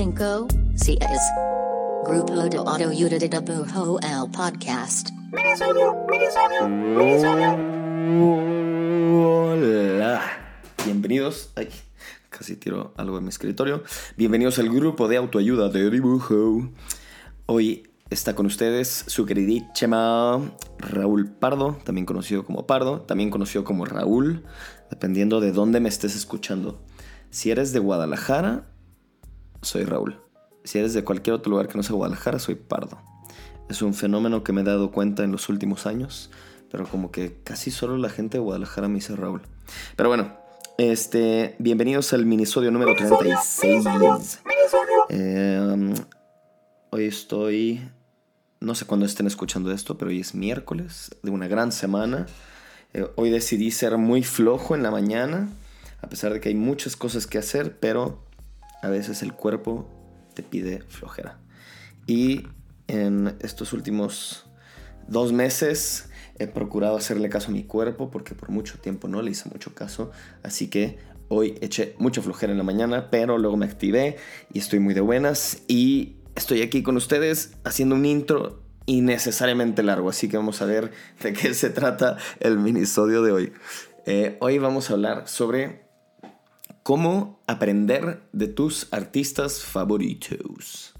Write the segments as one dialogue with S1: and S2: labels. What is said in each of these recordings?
S1: tres, cuatro, cinco, cinco, seis. Grupo de Autoayuda de Dibujo el podcast.
S2: Hola, bienvenidos. Ay, casi tiro algo en mi escritorio. Bienvenidos al grupo de autoayuda de dibujo. Hoy está con ustedes su queridísima Raúl Pardo, también conocido como Pardo, también conocido como Raúl, dependiendo de dónde me estés escuchando. Si eres de Guadalajara, soy Raúl. Si eres de cualquier otro lugar que no sea Guadalajara, soy Pardo. Es un fenómeno que me he dado cuenta en los últimos años, pero como que casi solo la gente de Guadalajara me dice Raúl. Pero bueno, este, bienvenidos al minisodio número 36. Eh, um, hoy estoy, no sé cuándo estén escuchando esto, pero hoy es miércoles de una gran semana. Eh, hoy decidí ser muy flojo en la mañana, a pesar de que hay muchas cosas que hacer, pero a veces el cuerpo te pide flojera. Y en estos últimos dos meses he procurado hacerle caso a mi cuerpo porque por mucho tiempo no le hice mucho caso. Así que hoy eché mucha flojera en la mañana, pero luego me activé y estoy muy de buenas. Y estoy aquí con ustedes haciendo un intro innecesariamente largo. Así que vamos a ver de qué se trata el minisodio de hoy. Eh, hoy vamos a hablar sobre cómo aprender de tus artistas favoritos.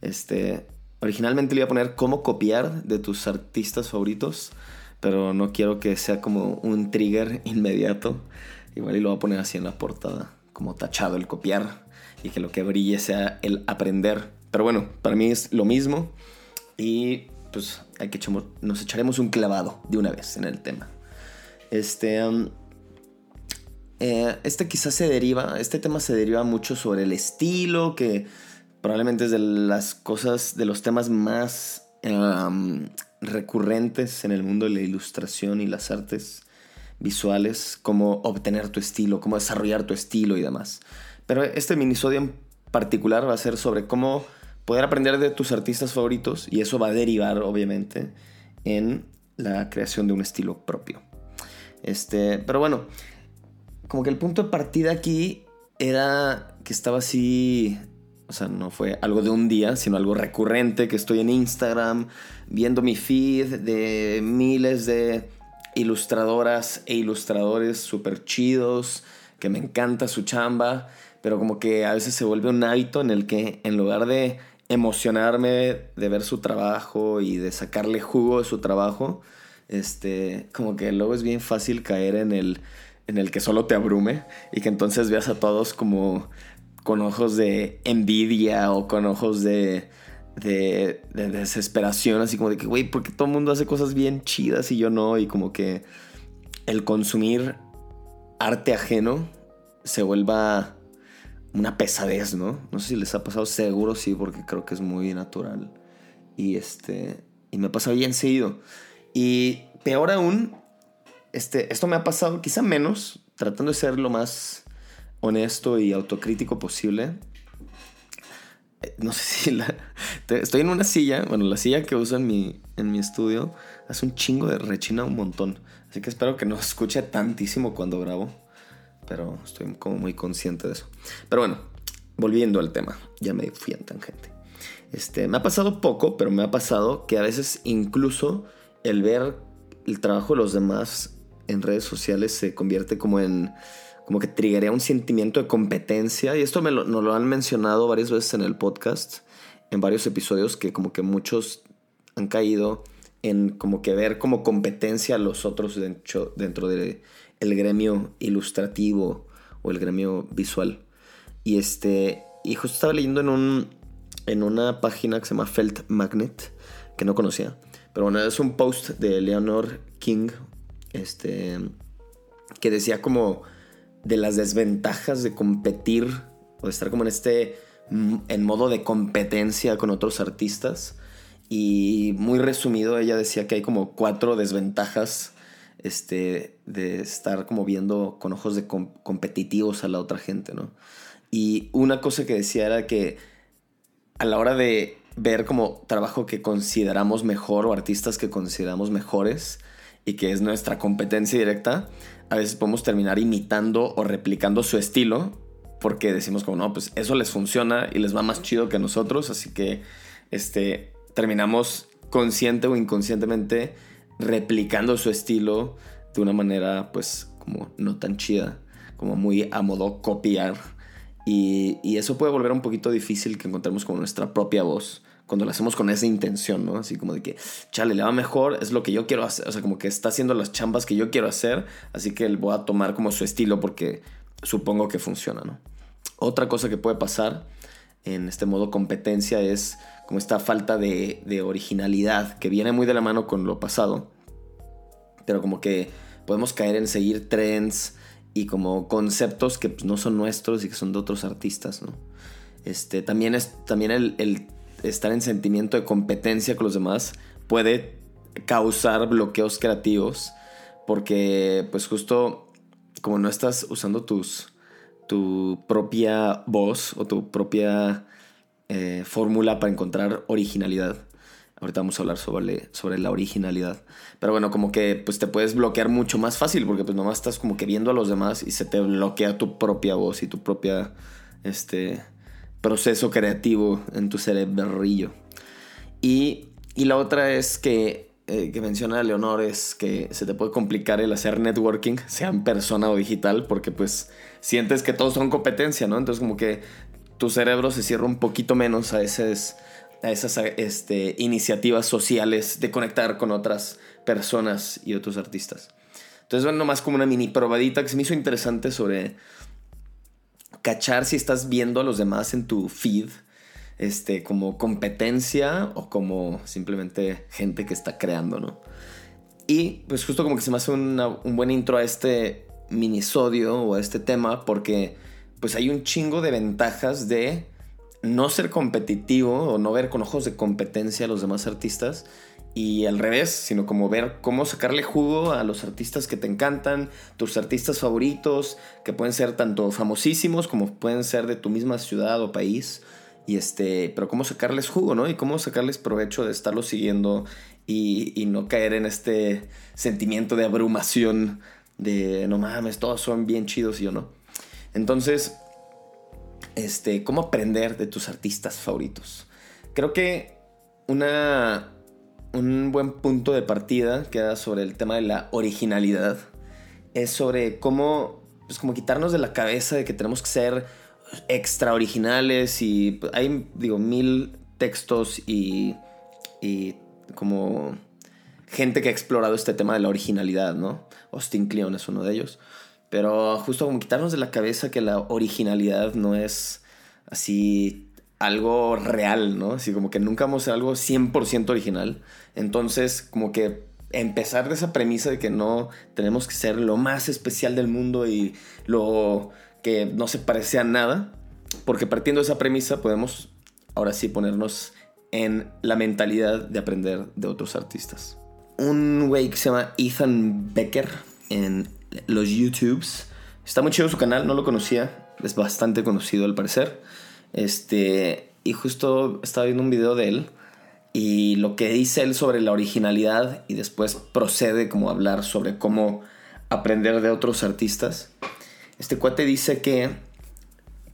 S2: Este, originalmente le iba a poner cómo copiar de tus artistas favoritos, pero no quiero que sea como un trigger inmediato. Igual y lo voy a poner así en la portada, como tachado el copiar y que lo que brille sea el aprender. Pero bueno, para mí es lo mismo y pues hay que echamos, nos echaremos un clavado de una vez en el tema. Este, um, eh, este quizás se deriva, este tema se deriva mucho sobre el estilo, que probablemente es de las cosas, de los temas más recurrentes en el mundo de la ilustración y las artes visuales, cómo obtener tu estilo, cómo desarrollar tu estilo y demás. Pero este minisodio en particular va a ser sobre cómo poder aprender de tus artistas favoritos y eso va a derivar obviamente en la creación de un estilo propio. Este, pero bueno, como que el punto de partida aquí era que estaba así, o sea, no fue algo de un día, sino algo recurrente, que estoy en Instagram viendo mi feed de miles de ilustradoras e ilustradores súper chidos, que me encanta su chamba, pero como que a veces se vuelve un hábito en el que en lugar de emocionarme de ver su trabajo y de sacarle jugo de su trabajo, este, como que luego es bien fácil caer en el, en el que solo te abrume y que entonces veas a todos como con ojos de envidia o con ojos de, de, de desesperación, así como de que, güey, porque todo el mundo hace cosas bien chidas y yo no, y como que el consumir arte ajeno se vuelva una pesadez, ¿no? No sé si les ha pasado, seguro sí, porque creo que es muy natural. Y este, y me pasa bien seguido. Y peor aún, este, esto me ha pasado quizá menos, tratando de ser lo más honesto y autocrítico posible. Eh, no sé si estoy en una silla, bueno, la silla que uso en mi, en mi estudio hace un chingo de rechina un montón. Así que espero que no escuche tantísimo cuando grabo pero estoy como muy consciente de eso. Pero bueno, volviendo al tema, ya me fui en tangente. Este, me ha pasado poco, pero me ha pasado que a veces incluso el ver el trabajo de los demás en redes sociales se convierte como en como que triggería un sentimiento de competencia y esto me lo, nos lo han mencionado varias veces en el podcast, en varios episodios que como que muchos han caído en como que ver como competencia a los otros dentro, dentro de el gremio ilustrativo o el gremio visual. Y este, y justo estaba leyendo en, un, en una página que se llama Felt Magnet, que no conocía. Pero bueno, es un post de Leonor King, este, que decía como de las desventajas de competir o de estar como en este, en modo de competencia con otros artistas. Y muy resumido, ella decía que hay como cuatro desventajas este, de estar como viendo con ojos competitivos a la otra gente, ¿no? Y una cosa que decía era que a la hora de ver como trabajo que consideramos mejor o artistas que consideramos mejores y que es nuestra competencia directa, a veces podemos terminar imitando o replicando su estilo porque decimos como, no, pues eso les funciona y les va más chido que nosotros, así que este, terminamos consciente o inconscientemente replicando su estilo de una manera pues como no tan chida, como muy a modo copiar. Y, y eso puede volver un poquito difícil que encontremos como nuestra propia voz cuando lo hacemos con esa intención, ¿no? Así como de que, chale, le va mejor, es lo que yo quiero hacer, o sea, como que está haciendo las chambas que yo quiero hacer, así que voy a tomar como su estilo porque supongo que funciona, ¿no? Otra cosa que puede pasar en este modo competencia es como esta falta de, de originalidad que viene muy de la mano con lo pasado, pero como que podemos caer en seguir trends y como conceptos que pues, no son nuestros y que son de otros artistas, ¿no? Este, también es también el, el estar en sentimiento de competencia con los demás puede causar bloqueos creativos porque pues justo como no estás usando tus tu propia voz o tu propia eh, fórmula para encontrar originalidad. Ahorita vamos a hablar sobre, sobre la originalidad. Pero bueno, como que pues te puedes bloquear mucho más fácil porque pues nomás estás como que viendo a los demás y se te bloquea tu propia voz y tu propia este proceso creativo en tu cerebrillo. Y, y la otra es que, eh, que menciona Leonor, es que se te puede complicar el hacer networking, sea en persona o digital, porque pues sientes que todos son competencia, ¿no? Entonces como que tu cerebro se cierra un poquito menos a, esas, a esas este, iniciativas sociales de conectar con otras personas y otros artistas. Entonces, bueno, nomás como una mini probadita que se me hizo interesante sobre cachar si estás viendo a los demás en tu feed este, como competencia o como simplemente gente que está creando, ¿no? Y pues justo como que se me hace un buen intro a este minisodio o a este tema porque pues hay un chingo de ventajas de no ser competitivo o no ver con ojos de competencia a los demás artistas y al revés, sino como ver cómo sacarle jugo a los artistas que te encantan, tus artistas favoritos, que pueden ser tanto famosísimos como pueden ser de tu misma ciudad o país. Y este, pero cómo sacarles jugo, ¿no? Y cómo sacarles provecho de estarlos siguiendo y, y no caer en este sentimiento de abrumación de no mames, todos son bien chidos y yo no. Entonces, este, ¿cómo aprender de tus artistas favoritos? Creo que una un buen punto de partida queda sobre el tema de la originalidad. Es sobre cómo, pues como quitarnos de la cabeza de que tenemos que ser extra originales y hay, digo, mil textos y, y como gente que ha explorado este tema de la originalidad, ¿no? Austin Kleon es uno de ellos. Pero justo como quitarnos de la cabeza que la originalidad no es así algo real, ¿no? Así como que nunca vamos a algo 100% original. Entonces, como que empezar de esa premisa de que no tenemos que ser lo más especial del mundo y lo que no se parece a nada, porque partiendo de esa premisa podemos ahora sí ponernos en la mentalidad de aprender de otros artistas. Un güey que se llama Ethan Becker en los YouTubes. Está muy chido su canal, no lo conocía, es bastante conocido al parecer. Este, y justo estaba viendo un video de él y lo que dice él sobre la originalidad y después procede como hablar sobre cómo aprender de otros artistas. Este cuate dice que,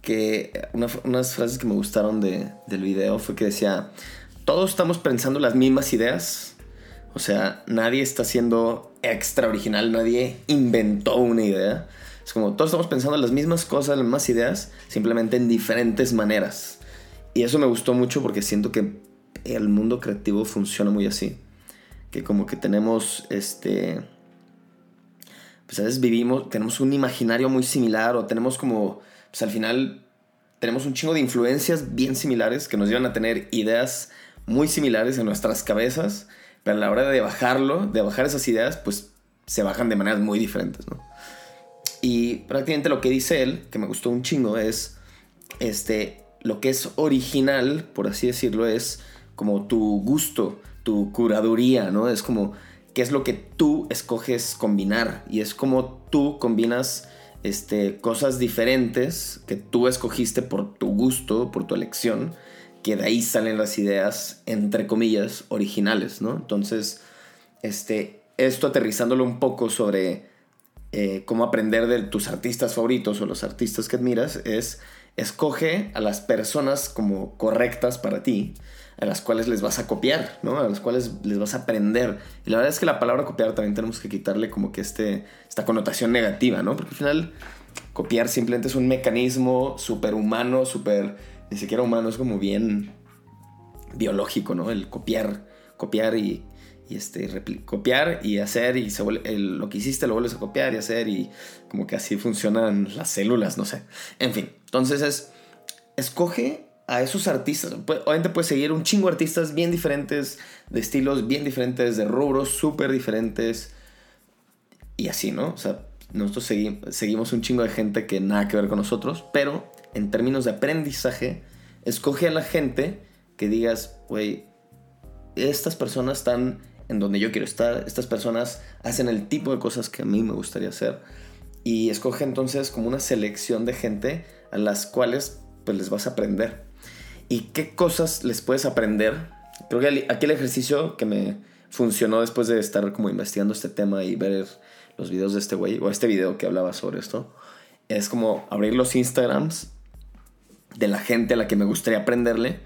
S2: que unas frases que me gustaron de, del video fue que decía, todos estamos pensando las mismas ideas, o sea, nadie está siendo extra original, nadie inventó una idea es como todos estamos pensando las mismas cosas, las mismas ideas, simplemente en diferentes maneras. Y eso me gustó mucho porque siento que el mundo creativo funciona muy así. Que como que tenemos este. Pues a veces vivimos, tenemos un imaginario muy similar o tenemos como. Pues al final tenemos un chingo de influencias bien similares que nos llevan a tener ideas muy similares en nuestras cabezas, pero a la hora de bajarlo, de bajar esas ideas, pues se bajan de maneras muy diferentes, ¿no? Y prácticamente lo que dice él, que me gustó un chingo, es este, lo que es original, por así decirlo, es como tu gusto, tu curaduría, ¿no? Es como qué es lo que tú escoges combinar y es como tú combinas este, cosas diferentes que tú escogiste por tu gusto, por tu elección, que de ahí salen las ideas, entre comillas, originales, ¿no? Entonces, este, esto aterrizándolo un poco sobre eh, cómo aprender de tus artistas favoritos o los artistas que admiras es escoge a las personas como correctas para ti, a las cuales les vas a copiar, ¿no? A las cuales les vas a aprender. Y la verdad es que la palabra copiar también tenemos que quitarle como que este, esta connotación negativa, ¿no? Porque al final copiar simplemente es un mecanismo súper humano, súper, ni siquiera humano, es como bien biológico, ¿no? El copiar, copiar y, este, copiar y hacer y se lo que hiciste lo vuelves a copiar y hacer y como que así funcionan las células, no sé. En fin, entonces es, escoge a esos artistas. Obviamente puedes seguir un chingo de artistas bien diferentes, de estilos bien diferentes, de rubros súper diferentes y así, ¿no? O sea, nosotros seguimos un chingo de gente que nada que ver con nosotros, pero en términos de aprendizaje, escoge a la gente que digas, güey, estas personas están en donde yo quiero estar, estas personas hacen el tipo de cosas que a mí me gustaría hacer. Y escoge entonces como una selección de gente a las cuales pues les vas a aprender. ¿Y qué cosas les puedes aprender? Creo que aquí el ejercicio que me funcionó después de estar como investigando este tema y ver los videos de este güey, o este video que hablaba sobre esto, es como abrir los Instagrams de la gente a la que me gustaría aprenderle.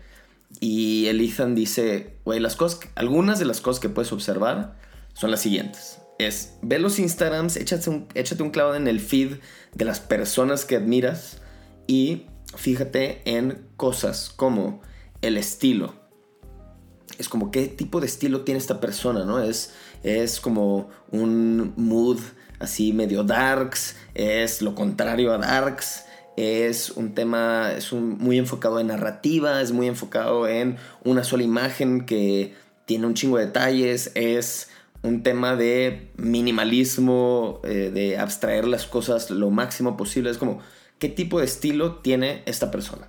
S2: Y el Ethan dice, güey, las cosas, algunas de las cosas que puedes observar son las siguientes. Es, ve los Instagrams, échate un, échate un clavado en el feed de las personas que admiras y fíjate en cosas como el estilo. Es como qué tipo de estilo tiene esta persona, ¿no? Es, es como un mood así medio darks, es lo contrario a darks, es un tema, es un, muy enfocado en narrativa, es muy enfocado en una sola imagen que tiene un chingo de detalles, es un tema de minimalismo, eh, de abstraer las cosas lo máximo posible, es como qué tipo de estilo tiene esta persona.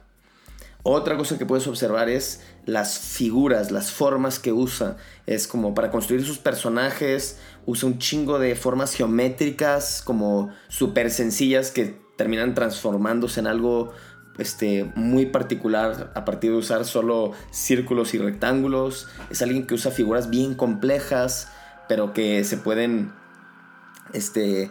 S2: Otra cosa que puedes observar es las figuras, las formas que usa. Es como para construir sus personajes, usa un chingo de formas geométricas, como súper sencillas que terminan transformándose en algo este, muy particular a partir de usar solo círculos y rectángulos. Es alguien que usa figuras bien complejas, pero que se pueden este,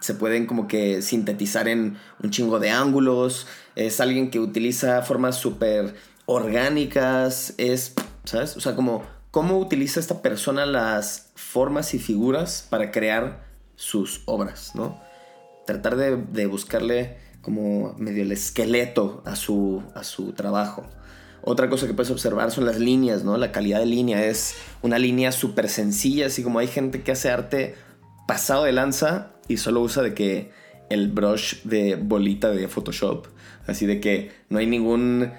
S2: se pueden como que sintetizar en un chingo de ángulos. Es alguien que utiliza formas súper orgánicas. Es, ¿sabes? O sea, como cómo utiliza esta persona las formas y figuras para crear sus obras, ¿no? Tratar de, buscarle como medio el esqueleto a su, a su trabajo. Otra cosa que puedes observar son las líneas, ¿no? La calidad de línea es una línea súper sencilla, así como hay gente que hace arte pasado de lanza y solo usa de que el brush de bolita de Photoshop. Así de que no hay ningún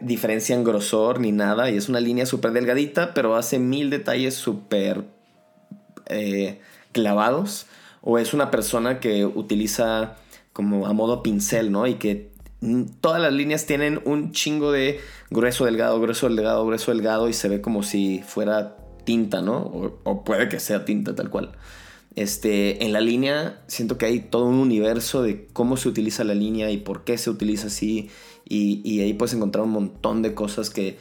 S2: diferencia en grosor ni nada. Y es una línea súper delgadita, pero hace mil detalles súper eh, clavados. O es una persona que utiliza como a modo pincel, ¿no? Y que todas las líneas tienen un chingo de grueso, delgado, grueso, delgado, grueso, delgado. Y se ve como si fuera tinta, ¿no? O, puede que sea tinta tal cual. Este, en la línea siento que hay todo un universo de cómo se utiliza la línea y por qué se utiliza así. Y, ahí puedes encontrar un montón de cosas que,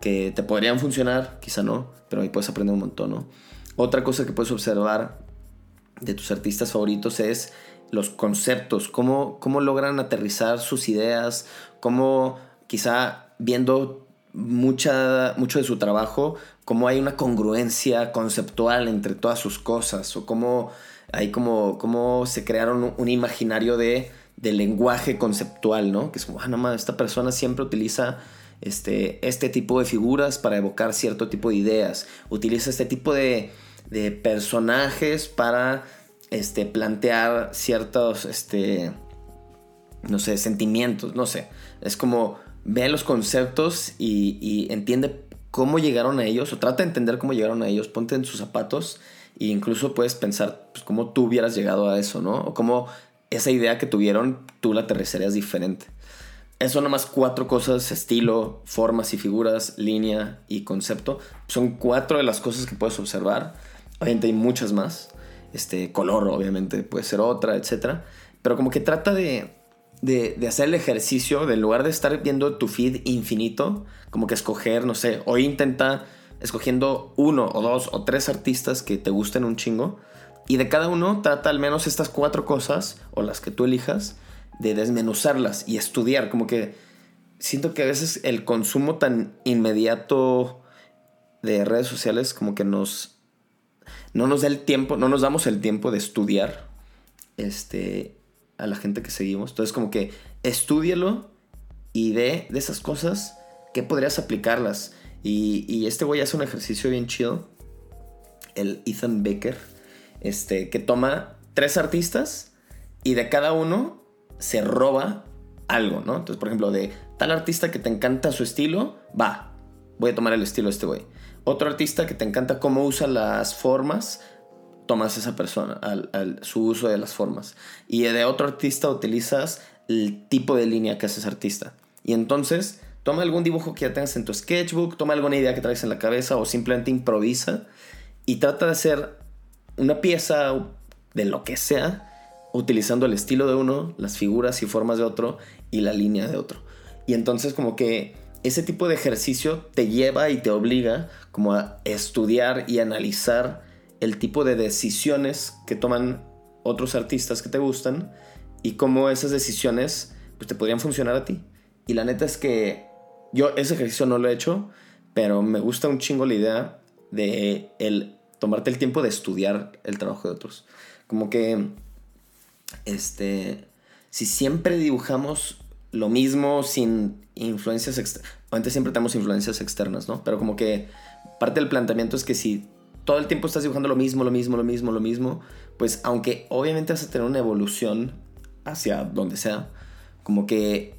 S2: te podrían funcionar, quizá no, pero ahí puedes aprender un montón, ¿no? Otra cosa que puedes observar de tus artistas favoritos es los conceptos, cómo, cómo logran aterrizar sus ideas, cómo quizá viendo mucha, mucho de su trabajo, cómo hay una congruencia conceptual entre todas sus cosas, o cómo hay como, cómo se crearon un imaginario de, lenguaje conceptual, ¿no? Que es como, ah, no más, esta persona siempre utiliza este, este tipo de figuras para evocar cierto tipo de ideas, utiliza este tipo de, de personajes para este, plantear ciertos, este, no sé, sentimientos, no sé. Es como, ve los conceptos y, y entiende cómo llegaron a ellos, o trata de entender cómo llegaron a ellos, ponte en sus zapatos e incluso puedes pensar pues, cómo tú hubieras llegado a eso, ¿no? O cómo esa idea que tuvieron tú la aterrizarías diferente. Eso nomás cuatro cosas, estilo, formas y figuras, línea y concepto. Son cuatro de las cosas que puedes observar. Hay muchas más. Este, color obviamente puede ser otra, etc. Pero como que trata de, de, hacer el ejercicio, de en lugar de estar viendo tu feed infinito, como que escoger, no sé, hoy intenta escogiendo uno o dos o tres artistas que te gusten un chingo Y de cada uno trata al menos estas cuatro cosas, o las que tú elijas, de desmenuzarlas y estudiar. Como que siento que a veces el consumo tan inmediato de redes sociales como que nos... No nos da el tiempo, no nos damos el tiempo de estudiar este, a la gente que seguimos. Entonces como que estudialo y de, de esas cosas que podrías aplicarlas. Y, y este güey hace un ejercicio bien chido, el Ethan Baker, este, que toma tres artistas y de cada uno se roba algo, ¿no? Entonces, por ejemplo, de tal artista que te encanta su estilo, va, voy a tomar el estilo de este güey. Otro artista que te encanta cómo usa las formas, tomas esa persona, su uso de las formas. Y de otro artista utilizas el tipo de línea que hace ese artista. Y entonces, toma algún dibujo que ya tengas en tu sketchbook, toma alguna idea que traes en la cabeza o simplemente improvisa y trata de hacer una pieza de lo que sea utilizando el estilo de uno, las figuras y formas de otro y la línea de otro. Y entonces como que ese tipo de ejercicio te lleva y te obliga como a estudiar y analizar el tipo de decisiones que toman otros artistas que te gustan y cómo esas decisiones pues, te podrían funcionar a ti. Y la neta es que yo ese ejercicio no lo he hecho, pero me gusta un chingo la idea de el tomarte el tiempo de estudiar el trabajo de otros. Como que este, si siempre dibujamos lo mismo sin influencias externas, antes siempre tenemos influencias externas, ¿no? Pero como que parte del planteamiento es que si todo el tiempo estás dibujando lo mismo, lo mismo, lo mismo, lo mismo, pues aunque obviamente vas a tener una evolución hacia donde sea, como que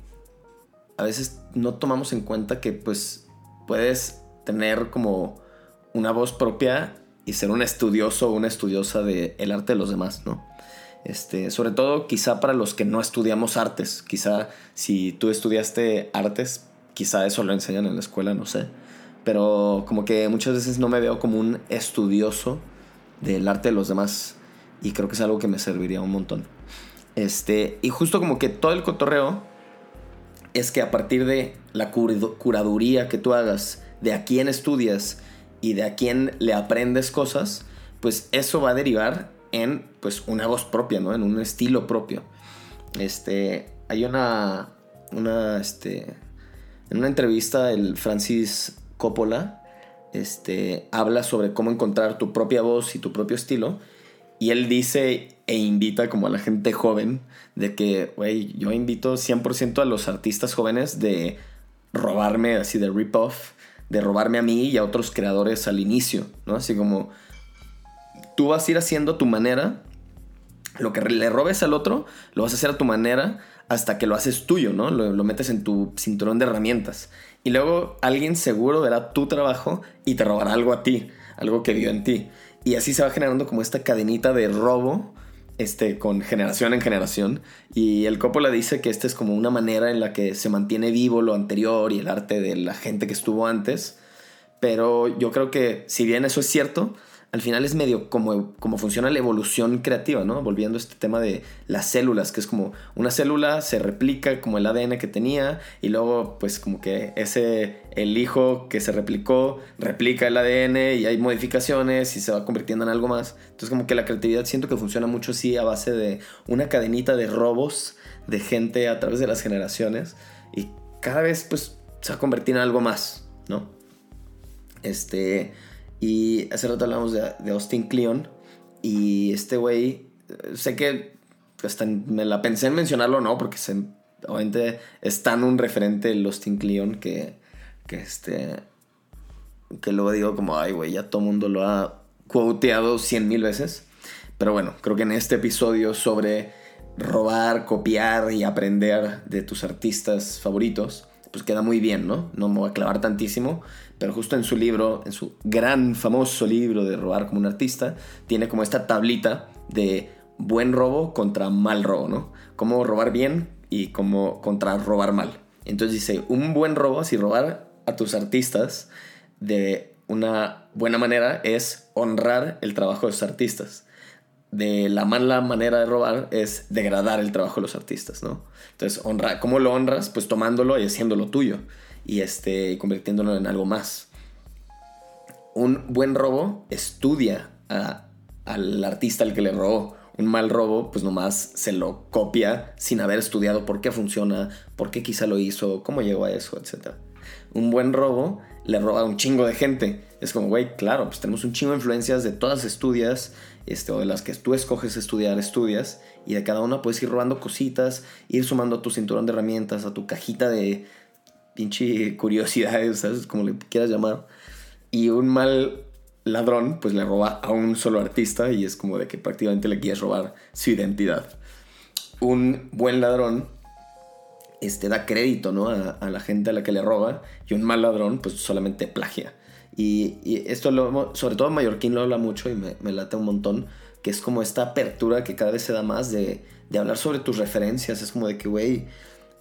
S2: a veces no tomamos en cuenta que pues puedes tener como una voz propia y ser un estudioso o una estudiosa del el arte de los demás, ¿no? Este, sobre todo quizá para los que no estudiamos artes, quizá si tú estudiaste artes, quizá eso lo enseñan en la escuela, no sé. Pero como que muchas veces no me veo como un estudioso del arte de los demás y creo que es algo que me serviría un montón. Este, y justo como que todo el cotorreo es que a partir de la curaduría que tú hagas, de a quién estudias y de a quién le aprendes cosas, pues eso va a derivar en pues una voz propia, ¿no? En un estilo propio. Este, hay una, una, este, en una entrevista el Francis Coppola, este, habla sobre cómo encontrar tu propia voz y tu propio estilo. Y él dice e invita como a la gente joven de que, güey, yo invito 100% a los artistas jóvenes de robarme así de rip-off, de robarme a mí y a otros creadores al inicio, ¿no? Así como tú vas a ir haciendo tu manera. Lo que le robes al otro, lo vas a hacer a tu manera hasta que lo haces tuyo, ¿no? Lo, metes en tu cinturón de herramientas. Y luego alguien seguro verá tu trabajo y te robará algo a ti, algo que vio en ti. Y así se va generando como esta cadenita de robo, este, con generación en generación. Y el Coppola dice que esta es como una manera en la que se mantiene vivo lo anterior y el arte de la gente que estuvo antes. Pero yo creo que si bien eso es cierto, al final es medio como, como funciona la evolución creativa, ¿no? Volviendo a este tema de las células, que es como una célula se replica como el ADN que tenía y luego pues como que ese, el hijo que se replicó, replica el ADN y hay modificaciones y se va convirtiendo en algo más. Entonces como que la creatividad siento que funciona mucho así a base de una cadenita de robos de gente a través de las generaciones y cada vez pues se va a convertir en algo más, ¿no? Este... Y hace rato hablamos de, Austin Kleon. Y este güey, sé que hasta me la pensé en mencionarlo, ¿no? Porque se, obviamente es tan un referente el Austin Kleon que, que este. Que luego digo, como, ay, güey, ya todo mundo lo ha quoteado cien mil veces. Pero bueno, creo que en este episodio sobre robar, copiar y aprender de tus artistas favoritos, pues queda muy bien, ¿no? No me voy a clavar tantísimo, pero justo en su libro, en su gran famoso libro de robar como un artista, tiene como esta tablita de buen robo contra mal robo, ¿no? Cómo robar bien y cómo contra robar mal. Entonces dice, un buen robo, si robar a tus artistas de una buena manera es honrar el trabajo de los artistas. De la mala manera de robar es degradar el trabajo de los artistas, ¿no? Entonces, honra, ¿cómo lo honras? Pues tomándolo y haciéndolo tuyo y, este, convirtiéndolo en algo más. Un buen robo estudia al artista al que le robó. Un mal robo, pues nomás se lo copia sin haber estudiado por qué funciona, por qué quizá lo hizo, cómo llegó a eso, etc. Un buen robo le roba a un chingo de gente. Es como, güey, claro, pues tenemos un chingo de influencias de todas estudias, este, o de las que tú escoges estudiar, estudias, y de cada una puedes ir robando cositas, ir sumando a tu cinturón de herramientas, a tu cajita de pinche curiosidades, ¿sabes? Como le quieras llamar. Y un mal ladrón pues le roba a un solo artista y es como de que prácticamente le quieres robar su identidad. Un buen ladrón este, da crédito ¿no? a, la gente a la que le roba y un mal ladrón pues solamente plagia. Y, esto lo, sobre todo Mallorquín lo habla mucho y me, late un montón, que es como esta apertura que cada vez se da más de, de hablar sobre tus referencias. Es como de que, güey,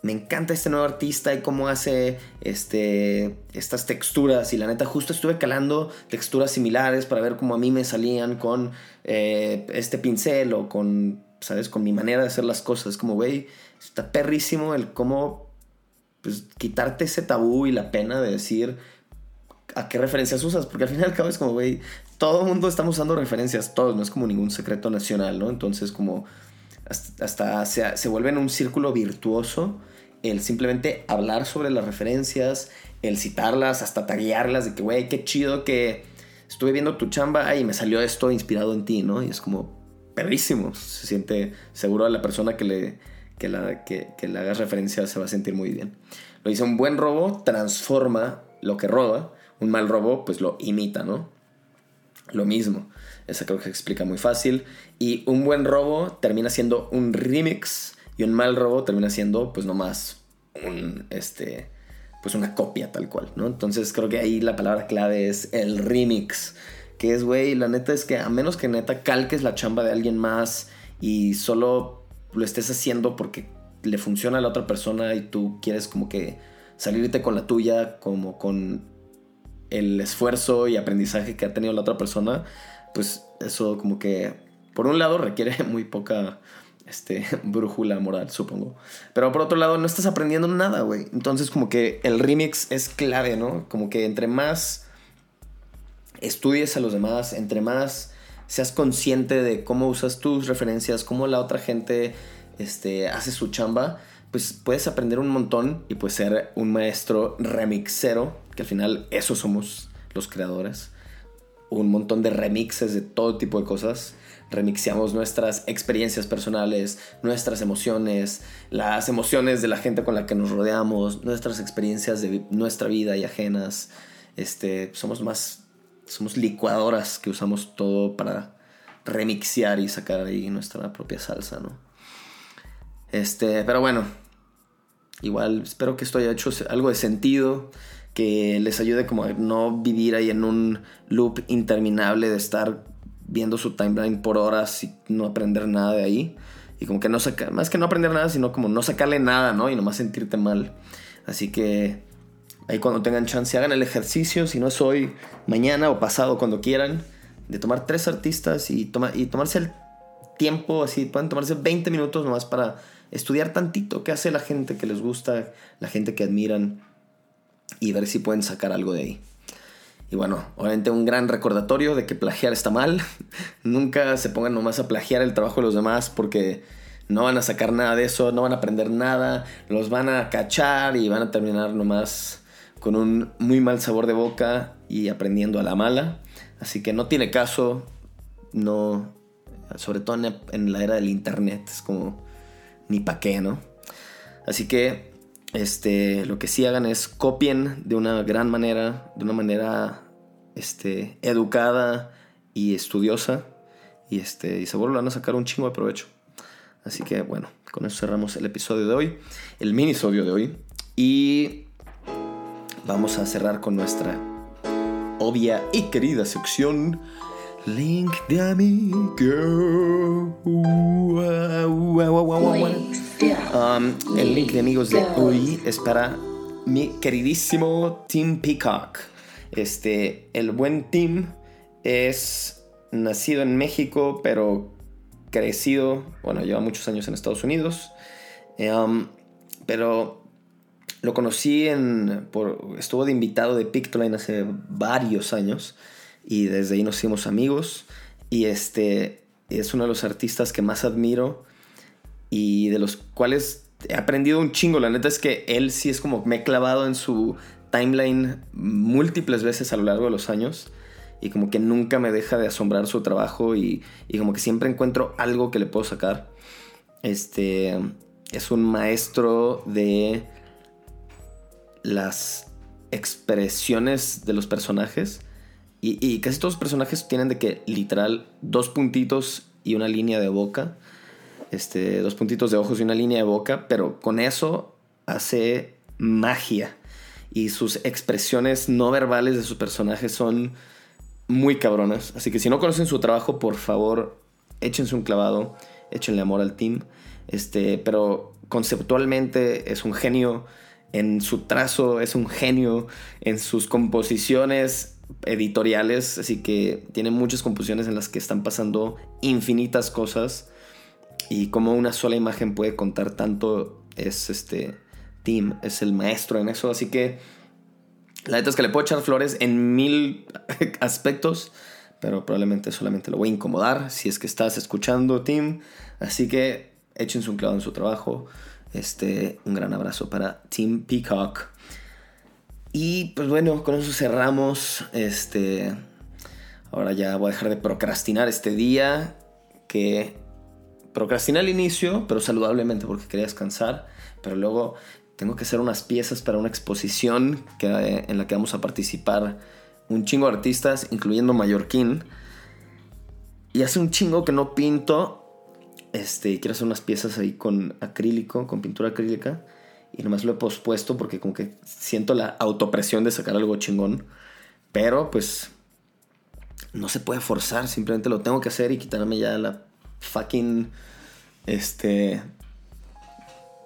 S2: me encanta este nuevo artista y cómo hace este, estas texturas. Y la neta, justo estuve calando texturas similares para ver cómo a mí me salían con eh, este pincel o con, ¿sabes? Con mi manera de hacer las cosas. Como, güey, está perrísimo el cómo pues, quitarte ese tabú y la pena de decir a qué referencias usas. Porque al final y al cabo es como, güey, todo el mundo estamos usando referencias, todos, no es como ningún secreto nacional, ¿no? Entonces, como hasta, se, se vuelve en un círculo virtuoso el simplemente hablar sobre las referencias, el citarlas, hasta taguearlas, de que, güey, qué chido que estuve viendo tu chamba y me salió esto inspirado en ti, ¿no? Y es como perrísimo. Se siente seguro a la persona que le, que la, que, que le hagas referencia, se va a sentir muy bien. Lo dice, un buen robo transforma lo que roba, un mal robo pues lo imita, ¿no? Lo mismo. Esa creo que explica muy fácil. Y un buen robo termina siendo un remix y un mal robo termina siendo, pues nomás, un, este, pues una copia tal cual, ¿no? Entonces creo que ahí la palabra clave es el remix. Que es, güey, la neta es que a menos que neta calques la chamba de alguien más y solo lo estés haciendo porque le funciona a la otra persona y tú quieres como que salirte con la tuya, como con el esfuerzo y aprendizaje que ha tenido la otra persona, pues eso como que por un lado requiere muy poca este, brújula moral, supongo. Pero por otro lado, no estás aprendiendo nada, güey. Entonces, como que el remix es clave, ¿no? Como que entre más estudies a los demás, entre más seas consciente de cómo usas tus referencias, cómo la otra gente este, hace su chamba, pues puedes aprender un montón y puedes ser un maestro remixero, que al final eso somos los creadores. Un montón de remixes de todo tipo de cosas remixeamos nuestras experiencias personales, nuestras emociones, las emociones de la gente con la que nos rodeamos, nuestras experiencias de nuestra vida y ajenas. Este, somos más, somos licuadoras que usamos todo para remixear y sacar ahí nuestra propia salsa, ¿no? Este, pero bueno, igual espero que esto haya hecho algo de sentido, que les ayude como a no vivir ahí en un loop interminable de estar viendo su timeline por horas y no aprender nada de ahí. Y como que no sacar, más que no aprender nada, sino como no sacarle nada, ¿no? Y nomás sentirte mal. Así que ahí cuando tengan chance, hagan el ejercicio, si no es hoy, mañana o pasado, cuando quieran, de tomar tres artistas y, toma, y tomarse el tiempo, así, pueden tomarse 20 minutos nomás para estudiar tantito qué hace la gente que les gusta, la gente que admiran y ver si pueden sacar algo de ahí. Y bueno, obviamente un gran recordatorio de que plagiar está mal. Nunca se pongan nomás a plagiar el trabajo de los demás porque no van a sacar nada de eso, no van a aprender nada, los van a cachar y van a terminar nomás con un muy mal sabor de boca y aprendiendo a la mala. Así que no tiene caso, no, sobre todo en la era del internet, es como ni pa' qué, ¿no? Así que este, lo que sí hagan es copien de una gran manera, de una manera este, educada y estudiosa. Y, este, y van a sacar un chingo de provecho. Así que bueno, con eso cerramos el episodio de hoy, el minisodio de hoy. Y vamos a cerrar con nuestra obvia y querida sección. Link de amigo. Um, el link de amigos de hoy es para mi queridísimo Tim Peacock. Este, el buen Tim es nacido en México, pero crecido, bueno, lleva muchos años en Estados Unidos. Um, pero lo conocí en, por, estuvo de invitado de Pictoline hace varios años y desde ahí nos hicimos amigos Y este es uno de los artistas que más admiro y de los cuales he aprendido un chingo. La neta es que él sí es como me he clavado en su timeline múltiples veces a lo largo de los años y como que nunca me deja de asombrar su trabajo y, y como que siempre encuentro algo que le puedo sacar. Este es un maestro de las expresiones de los personajes. Y, casi todos los personajes tienen de que literal dos puntitos y una línea de boca. Este, dos puntitos de ojos y una línea de boca. Pero con eso hace magia. Y sus expresiones no verbales de sus personajes son muy cabronas. Así que si no conocen su trabajo, por favor, échense un clavado. Échenle amor al team. Este, pero conceptualmente es un genio en su trazo es un genio, en sus composiciones editoriales, así que tiene muchas composiciones en las que están pasando infinitas cosas y como una sola imagen puede contar tanto es este Tim, es el maestro en eso, así que la neta es que le puedo echar flores en mil aspectos, pero probablemente solamente lo voy a incomodar si es que estás escuchando Tim, así que échense un clavo en su trabajo. Este, un gran abrazo para Team Peacock. Y pues bueno, con eso cerramos. Este, ahora ya voy a dejar de procrastinar este día. Que procrastiné al inicio, pero saludablemente porque quería descansar. Pero luego tengo que hacer unas piezas para una exposición que, en la que vamos a participar un chingo de artistas, incluyendo Mallorquín. Y hace un chingo que no pinto este, quiero hacer unas piezas ahí con acrílico, con pintura acrílica. Y nomás lo he pospuesto porque como que siento la autopresión de sacar algo chingón. Pero pues no se puede forzar, simplemente lo tengo que hacer y quitarme ya la fucking este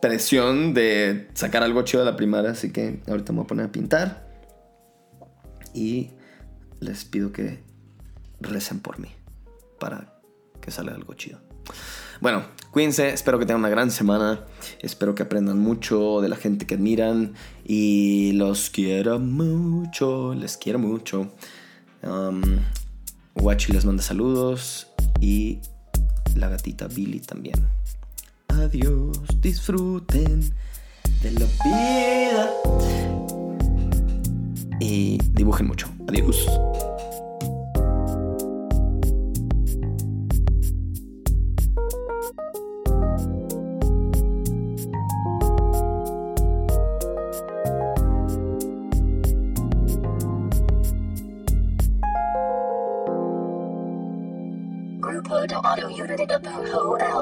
S2: presión de sacar algo chido de la primaria, así que ahorita me voy a poner a pintar y les pido que recen por mí para que salga algo chido. Bueno, cuídense, espero que tengan una gran semana, espero que aprendan mucho de la gente que admiran y los quiero mucho, les quiero mucho. Um, les manda saludos y la gatita Billy también. Adiós, disfruten de la vida y dibujen mucho. Adiós.